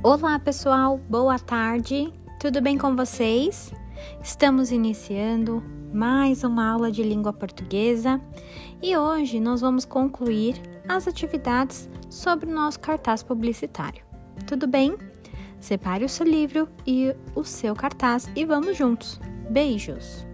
Olá, pessoal, boa tarde, tudo bem com vocês? Estamos iniciando mais uma aula de língua portuguesa e hoje nós vamos concluir as atividades sobre o nosso cartaz publicitário. Tudo bem? Separe o seu livro e o seu cartaz e vamos juntos. Beijos!